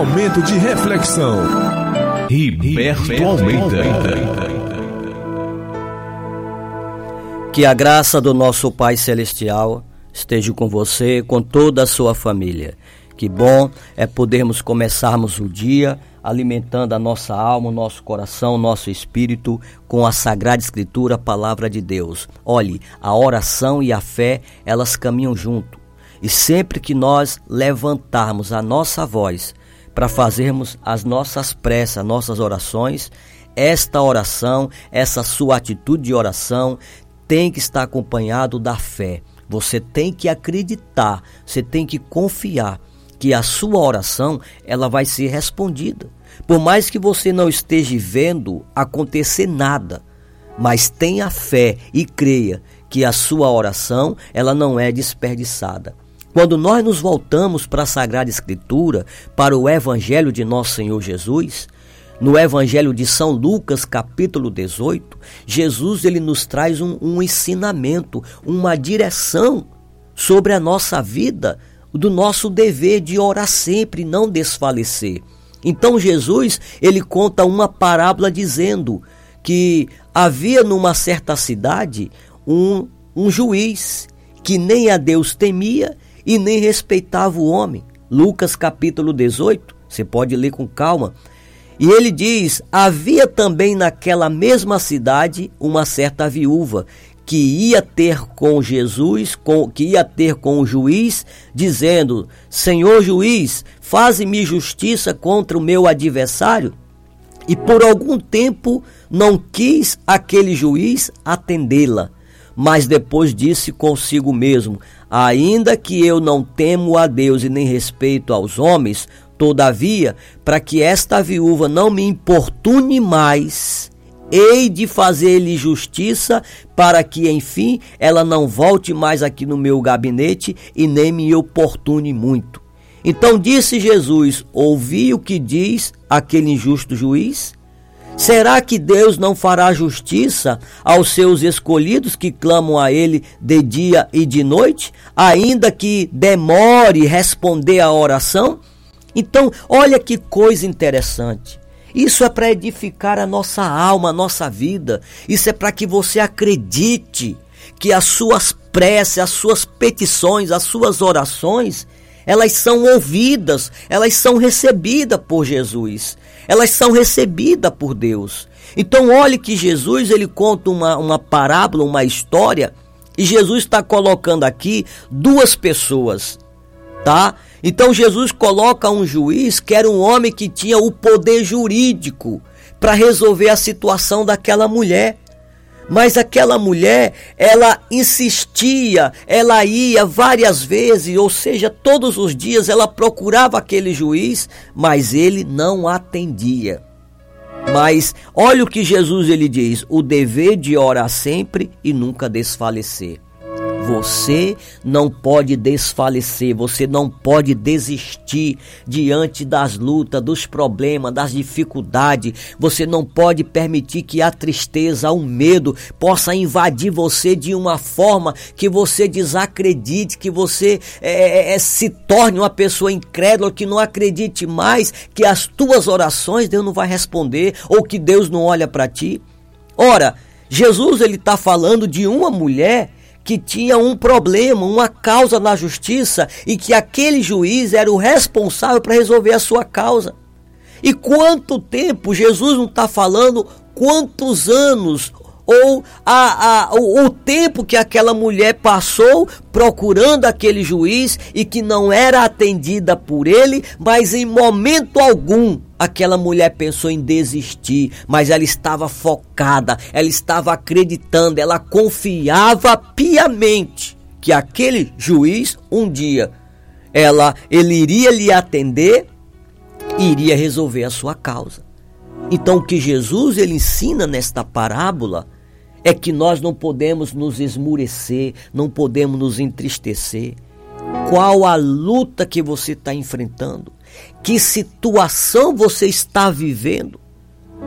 Momento de reflexão. Riberto Almeida. Que a graça do nosso Pai Celestial esteja com você, com toda a sua família. Que bom é podermos começarmos o dia alimentando a nossa alma, o nosso coração, o nosso espírito com a Sagrada Escritura, a palavra de Deus. Olhe, a oração e a fé, elas caminham junto. E sempre que nós levantarmos a nossa voz para fazermos as nossas preces, as nossas orações, esta oração, essa sua atitude de oração tem que estar acompanhado da fé. Você tem que acreditar, você tem que confiar que a sua oração ela vai ser respondida. Por mais que você não esteja vendo acontecer nada, mas tenha fé e creia que a sua oração ela não é desperdiçada. Quando nós nos voltamos para a Sagrada Escritura, para o Evangelho de nosso Senhor Jesus, no Evangelho de São Lucas, capítulo 18, Jesus ele nos traz um, um ensinamento, uma direção sobre a nossa vida, do nosso dever de orar sempre, não desfalecer. Então Jesus, ele conta uma parábola dizendo que havia numa certa cidade um, um juiz que nem a Deus temia e nem respeitava o homem. Lucas capítulo 18, você pode ler com calma. E ele diz: havia também naquela mesma cidade uma certa viúva que ia ter com Jesus, com, que ia ter com o juiz, dizendo: Senhor juiz, faze-me justiça contra o meu adversário. E por algum tempo não quis aquele juiz atendê-la, mas depois disse consigo mesmo: Ainda que eu não temo a Deus e nem respeito aos homens, todavia, para que esta viúva não me importune mais, hei de fazer-lhe justiça para que, enfim, ela não volte mais aqui no meu gabinete e nem me oportune muito. Então disse Jesus: Ouvi o que diz aquele injusto juiz? Será que Deus não fará justiça aos seus escolhidos que clamam a Ele de dia e de noite, ainda que demore responder à oração? Então, olha que coisa interessante. Isso é para edificar a nossa alma, a nossa vida. Isso é para que você acredite que as suas preces, as suas petições, as suas orações, elas são ouvidas, elas são recebidas por Jesus, elas são recebidas por Deus. Então, olhe que Jesus ele conta uma, uma parábola, uma história, e Jesus está colocando aqui duas pessoas, tá? Então Jesus coloca um juiz que era um homem que tinha o poder jurídico para resolver a situação daquela mulher. Mas aquela mulher, ela insistia, ela ia várias vezes, ou seja, todos os dias ela procurava aquele juiz, mas ele não atendia. Mas olha o que Jesus ele diz: o dever de orar sempre e nunca desfalecer. Você não pode desfalecer, você não pode desistir diante das lutas, dos problemas, das dificuldades. Você não pode permitir que a tristeza, o medo possa invadir você de uma forma que você desacredite, que você é, é, se torne uma pessoa incrédula, que não acredite mais que as tuas orações Deus não vai responder ou que Deus não olha para ti. Ora, Jesus ele está falando de uma mulher que tinha um problema, uma causa na justiça e que aquele juiz era o responsável para resolver a sua causa. E quanto tempo Jesus não está falando quantos anos ou a, a, o, o tempo que aquela mulher passou procurando aquele juiz e que não era atendida por ele, mas em momento algum aquela mulher pensou em desistir, mas ela estava focada, ela estava acreditando, ela confiava piamente que aquele juiz um dia ela ele iria lhe atender e iria resolver a sua causa. Então o que Jesus ele ensina nesta parábola é que nós não podemos nos esmurecer, não podemos nos entristecer. Qual a luta que você está enfrentando? Que situação você está vivendo?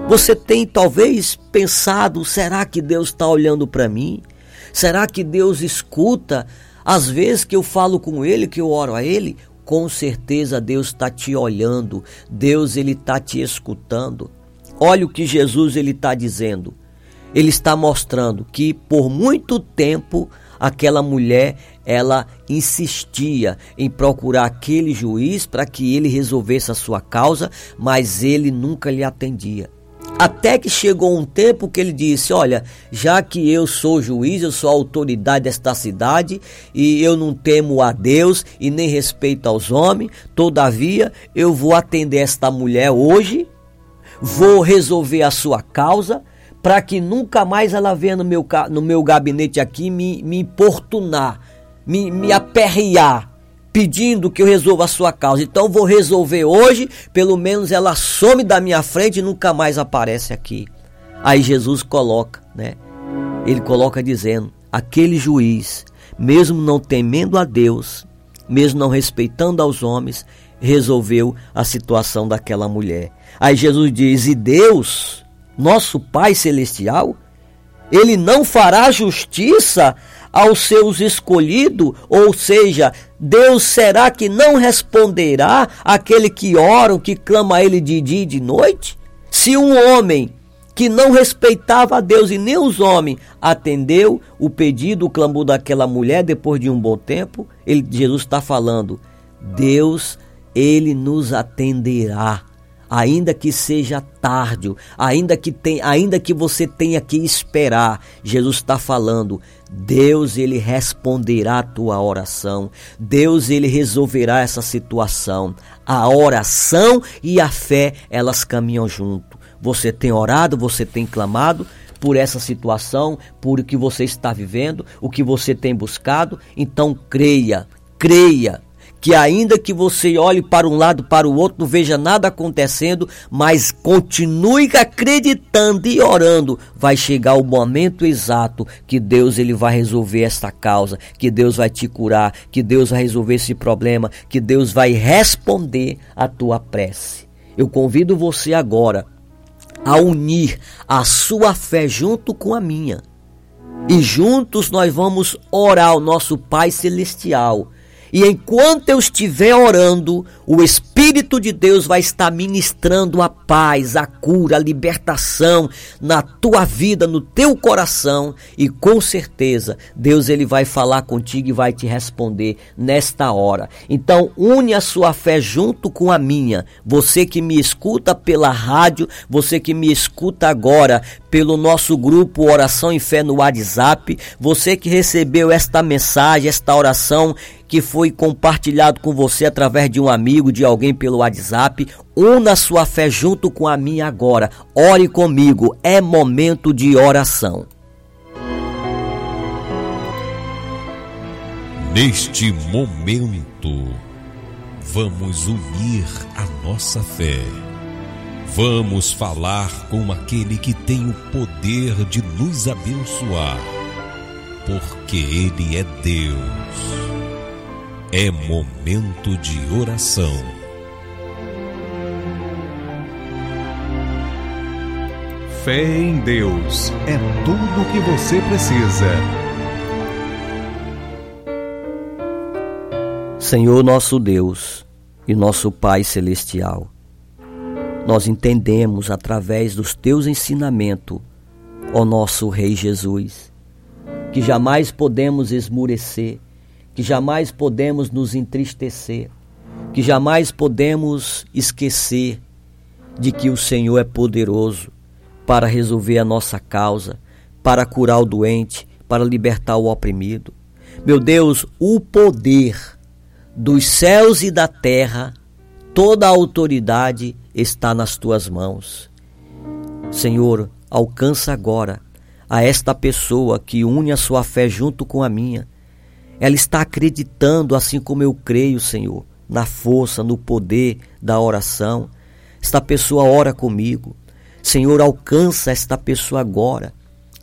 Você tem talvez pensado: será que Deus está olhando para mim? Será que Deus escuta as vezes que eu falo com Ele, que eu oro a Ele? com certeza Deus está te olhando, Deus ele está te escutando. Olha o que Jesus ele está dizendo. Ele está mostrando que por muito tempo aquela mulher ela insistia em procurar aquele juiz para que ele resolvesse a sua causa, mas ele nunca lhe atendia. Até que chegou um tempo que ele disse: Olha, já que eu sou juiz, eu sou autoridade desta cidade e eu não temo a Deus e nem respeito aos homens, todavia eu vou atender esta mulher hoje, vou resolver a sua causa para que nunca mais ela venha no meu, no meu gabinete aqui me, me importunar, me, me aperrear, pedindo que eu resolva a sua causa. Então vou resolver hoje, pelo menos ela some da minha frente e nunca mais aparece aqui. Aí Jesus coloca, né? Ele coloca dizendo: aquele juiz, mesmo não temendo a Deus, mesmo não respeitando aos homens, resolveu a situação daquela mulher. Aí Jesus diz: e Deus nosso Pai Celestial, ele não fará justiça aos seus escolhidos, ou seja, Deus será que não responderá aquele que ora, que clama a ele de dia e de noite? Se um homem que não respeitava a Deus e nem os homens atendeu o pedido, o clamor daquela mulher depois de um bom tempo, ele, Jesus está falando, Deus, ele nos atenderá ainda que seja tarde, ainda que, tem, ainda que você tenha que esperar, Jesus está falando, Deus ele responderá a tua oração, Deus ele resolverá essa situação. A oração e a fé, elas caminham junto. Você tem orado, você tem clamado, por essa situação, por o que você está vivendo, o que você tem buscado. Então creia, creia, que ainda que você olhe para um lado, para o outro, não veja nada acontecendo, mas continue acreditando e orando, vai chegar o momento exato que Deus ele vai resolver esta causa, que Deus vai te curar, que Deus vai resolver esse problema, que Deus vai responder a tua prece. Eu convido você agora a unir a sua fé junto com a minha. E juntos nós vamos orar ao nosso Pai Celestial e enquanto eu estiver orando, o Espírito de Deus vai estar ministrando a paz, a cura, a libertação na tua vida, no teu coração, e com certeza Deus ele vai falar contigo e vai te responder nesta hora. Então, une a sua fé junto com a minha. Você que me escuta pela rádio, você que me escuta agora pelo nosso grupo Oração em Fé no WhatsApp, você que recebeu esta mensagem, esta oração que foi compartilhado com você através de um amigo, de alguém pelo WhatsApp, una sua fé junto com a minha agora. Ore comigo, é momento de oração. Neste momento, vamos unir a nossa fé Vamos falar com aquele que tem o poder de nos abençoar, porque Ele é Deus. É momento de oração. Fé em Deus é tudo o que você precisa. Senhor nosso Deus e nosso Pai Celestial, nós entendemos através dos teus ensinamentos, ó nosso Rei Jesus, que jamais podemos esmurecer, que jamais podemos nos entristecer, que jamais podemos esquecer de que o Senhor é poderoso para resolver a nossa causa, para curar o doente, para libertar o oprimido. Meu Deus, o poder dos céus e da terra, toda a autoridade está nas tuas mãos. Senhor, alcança agora a esta pessoa que une a sua fé junto com a minha. Ela está acreditando, assim como eu creio, Senhor, na força, no poder da oração. Esta pessoa ora comigo. Senhor, alcança esta pessoa agora.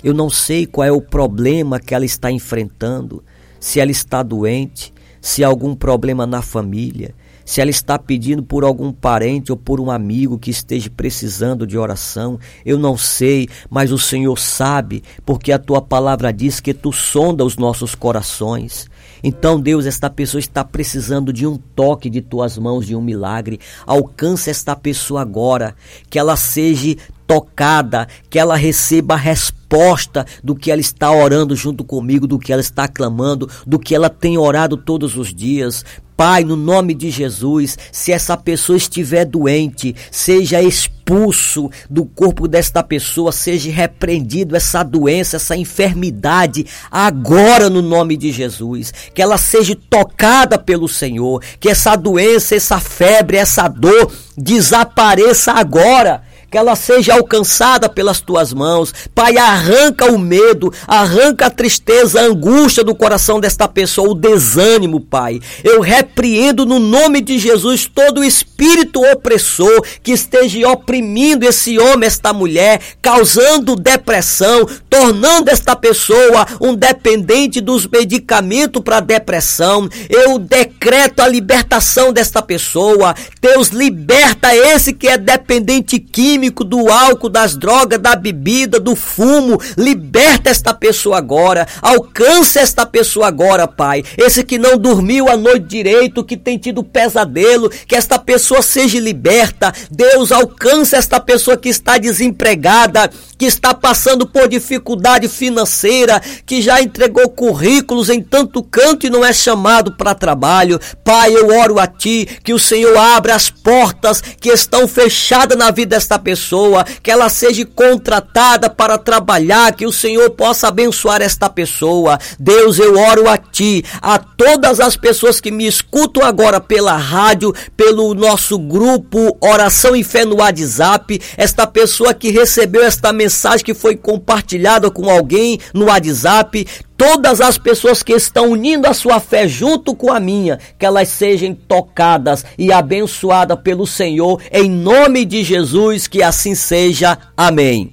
Eu não sei qual é o problema que ela está enfrentando, se ela está doente, se há algum problema na família, se ela está pedindo por algum parente ou por um amigo que esteja precisando de oração, eu não sei, mas o Senhor sabe, porque a tua palavra diz que tu sonda os nossos corações. Então, Deus, esta pessoa está precisando de um toque de tuas mãos, de um milagre. Alcance esta pessoa agora, que ela seja tocada, que ela receba a resposta do que ela está orando junto comigo, do que ela está clamando, do que ela tem orado todos os dias. Pai, no nome de Jesus, se essa pessoa estiver doente, seja expulso do corpo desta pessoa, seja repreendido essa doença, essa enfermidade, agora no nome de Jesus. Que ela seja tocada pelo Senhor, que essa doença, essa febre, essa dor desapareça agora que ela seja alcançada pelas tuas mãos. Pai, arranca o medo, arranca a tristeza, a angústia do coração desta pessoa, o desânimo, Pai. Eu repreendo no nome de Jesus todo o espírito opressor que esteja oprimindo esse homem, esta mulher, causando depressão, tornando esta pessoa um dependente dos medicamentos para depressão. Eu decreto a libertação desta pessoa. Deus liberta esse que é dependente químico químico, do álcool, das drogas, da bebida, do fumo. Liberta esta pessoa agora. Alcance esta pessoa agora, Pai. Esse que não dormiu a noite direito, que tem tido pesadelo, que esta pessoa seja liberta. Deus alcance esta pessoa que está desempregada, que está passando por dificuldade financeira, que já entregou currículos em tanto canto e não é chamado para trabalho. Pai, eu oro a ti que o Senhor abra as portas que estão fechadas na vida desta pessoa pessoa, que ela seja contratada para trabalhar, que o Senhor possa abençoar esta pessoa. Deus, eu oro a ti, a todas as pessoas que me escutam agora pela rádio, pelo nosso grupo Oração e Fé no WhatsApp, esta pessoa que recebeu esta mensagem que foi compartilhada com alguém no WhatsApp, todas as pessoas que estão unindo a sua fé junto com a minha, que elas sejam tocadas e abençoadas pelo Senhor, em nome de Jesus, que assim seja. Amém.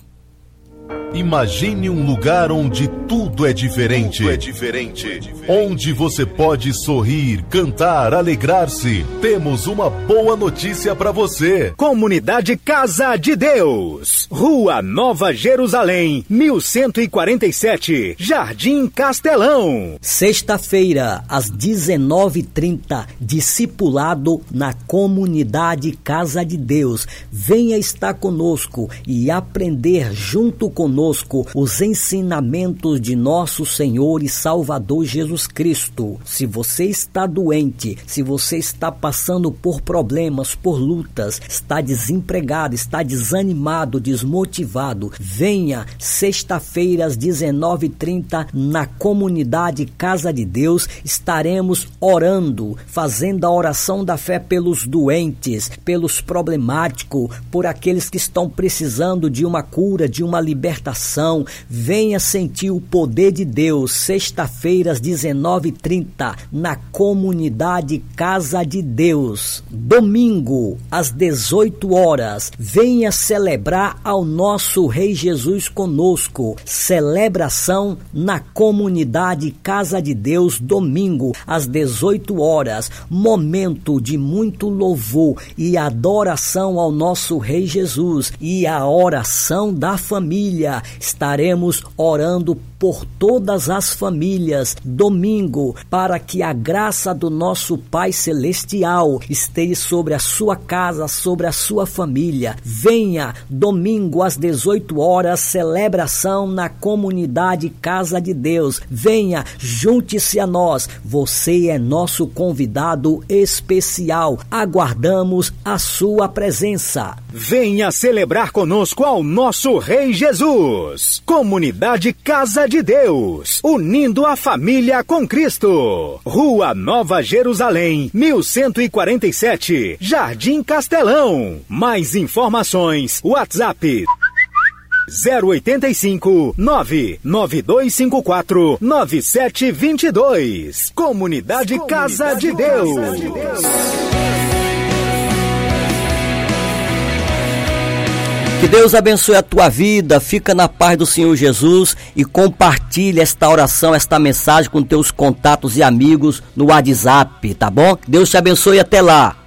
Imagine um lugar onde tudo é diferente. Tudo é diferente. Onde você pode sorrir, cantar, alegrar-se. Temos uma boa notícia para você. Comunidade Casa de Deus. Rua Nova Jerusalém, 1147, Jardim Castelão. Sexta-feira, às 19h30, discipulado na Comunidade Casa de Deus. Venha estar conosco e aprender junto conosco conosco os ensinamentos de nosso Senhor e Salvador Jesus Cristo. Se você está doente, se você está passando por problemas, por lutas, está desempregado, está desanimado, desmotivado, venha sexta-feira às 19h30 na comunidade Casa de Deus. Estaremos orando, fazendo a oração da fé pelos doentes, pelos problemáticos, por aqueles que estão precisando de uma cura, de uma libertação libertação. Venha sentir o poder de Deus, sexta-feira às 19h30, na comunidade Casa de Deus. Domingo, às 18 horas, venha celebrar ao nosso Rei Jesus conosco. Celebração na comunidade Casa de Deus, domingo, às 18 horas. Momento de muito louvor e adoração ao nosso Rei Jesus e a oração da família estaremos orando por todas as famílias domingo para que a graça do nosso Pai Celestial esteja sobre a sua casa, sobre a sua família. Venha domingo às 18 horas, celebração na comunidade Casa de Deus. Venha, junte-se a nós. Você é nosso convidado especial. Aguardamos a sua presença. Venha celebrar conosco ao nosso Rei Jesus. Comunidade Casa de Deus, unindo a família com Cristo. Rua Nova Jerusalém, 1147, Jardim Castelão. Mais informações, WhatsApp 085 99254 9722. Comunidade, Comunidade Casa de Deus. Casa de Deus. Que Deus abençoe a tua vida, fica na paz do Senhor Jesus e compartilhe esta oração, esta mensagem com teus contatos e amigos no WhatsApp, tá bom? Deus te abençoe até lá.